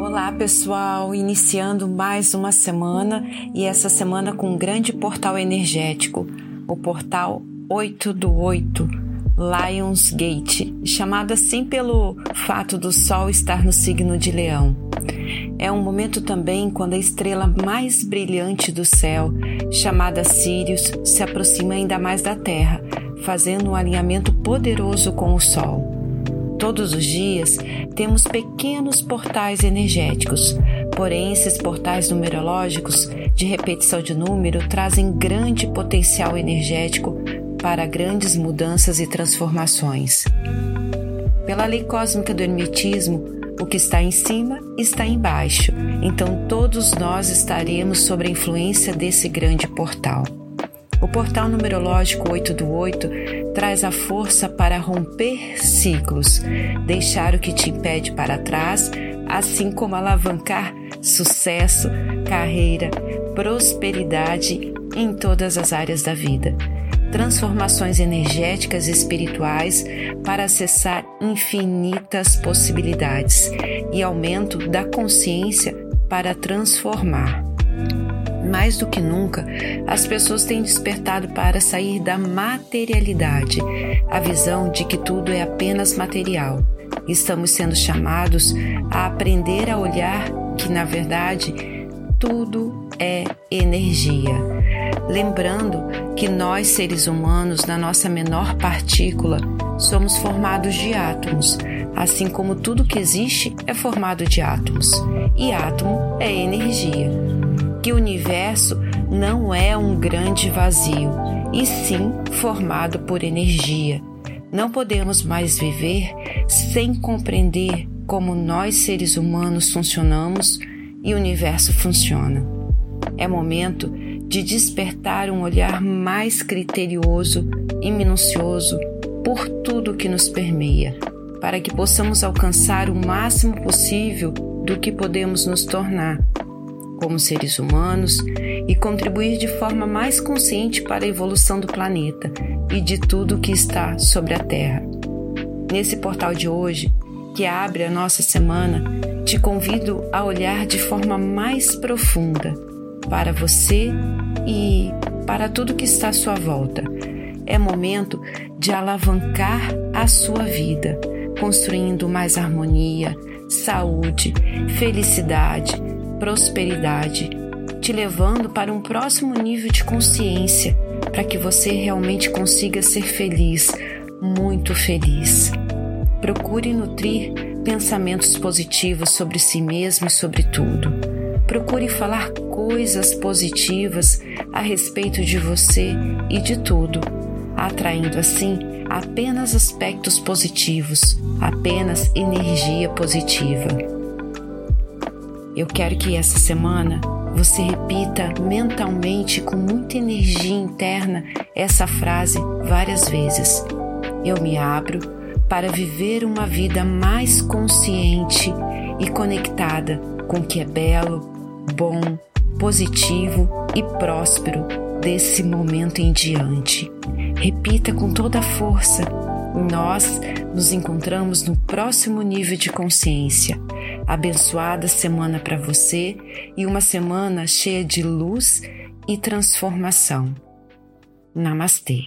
Olá pessoal, iniciando mais uma semana e essa semana com um grande portal energético, o portal 8 do 8, Lionsgate, chamado assim pelo fato do Sol estar no signo de Leão. É um momento também quando a estrela mais brilhante do céu, chamada Sirius, se aproxima ainda mais da Terra, fazendo um alinhamento poderoso com o Sol. Todos os dias temos pequenos portais energéticos, porém, esses portais numerológicos de repetição de número trazem grande potencial energético para grandes mudanças e transformações. Pela lei cósmica do Hermetismo, o que está em cima está embaixo, então todos nós estaremos sob a influência desse grande portal. O portal numerológico 8 do 8 traz a força para romper ciclos, deixar o que te impede para trás, assim como alavancar sucesso, carreira, prosperidade em todas as áreas da vida transformações energéticas e espirituais para acessar infinitas possibilidades e aumento da consciência para transformar. Mais do que nunca, as pessoas têm despertado para sair da materialidade, a visão de que tudo é apenas material. Estamos sendo chamados a aprender a olhar que, na verdade, tudo é energia lembrando que nós, seres humanos, na nossa menor partícula, somos formados de átomos, assim como tudo que existe é formado de átomos, e átomo é energia. Que o universo não é um grande vazio, e sim formado por energia. Não podemos mais viver sem compreender como nós, seres humanos, funcionamos e o universo funciona. É momento de despertar um olhar mais criterioso e minucioso por tudo que nos permeia, para que possamos alcançar o máximo possível do que podemos nos tornar como seres humanos e contribuir de forma mais consciente para a evolução do planeta e de tudo que está sobre a Terra. Nesse portal de hoje, que abre a nossa semana, te convido a olhar de forma mais profunda para você e para tudo que está à sua volta. É momento de alavancar a sua vida, construindo mais harmonia, saúde, felicidade, prosperidade, te levando para um próximo nível de consciência, para que você realmente consiga ser feliz, muito feliz. Procure nutrir pensamentos positivos sobre si mesmo e sobre tudo Procure falar coisas positivas a respeito de você e de tudo, atraindo assim apenas aspectos positivos, apenas energia positiva. Eu quero que essa semana você repita mentalmente com muita energia interna essa frase várias vezes. Eu me abro para viver uma vida mais consciente e conectada com o que é belo, bom, positivo e próspero desse momento em diante. Repita com toda a força. Nós nos encontramos no próximo nível de consciência. Abençoada semana para você e uma semana cheia de luz e transformação. Namastê.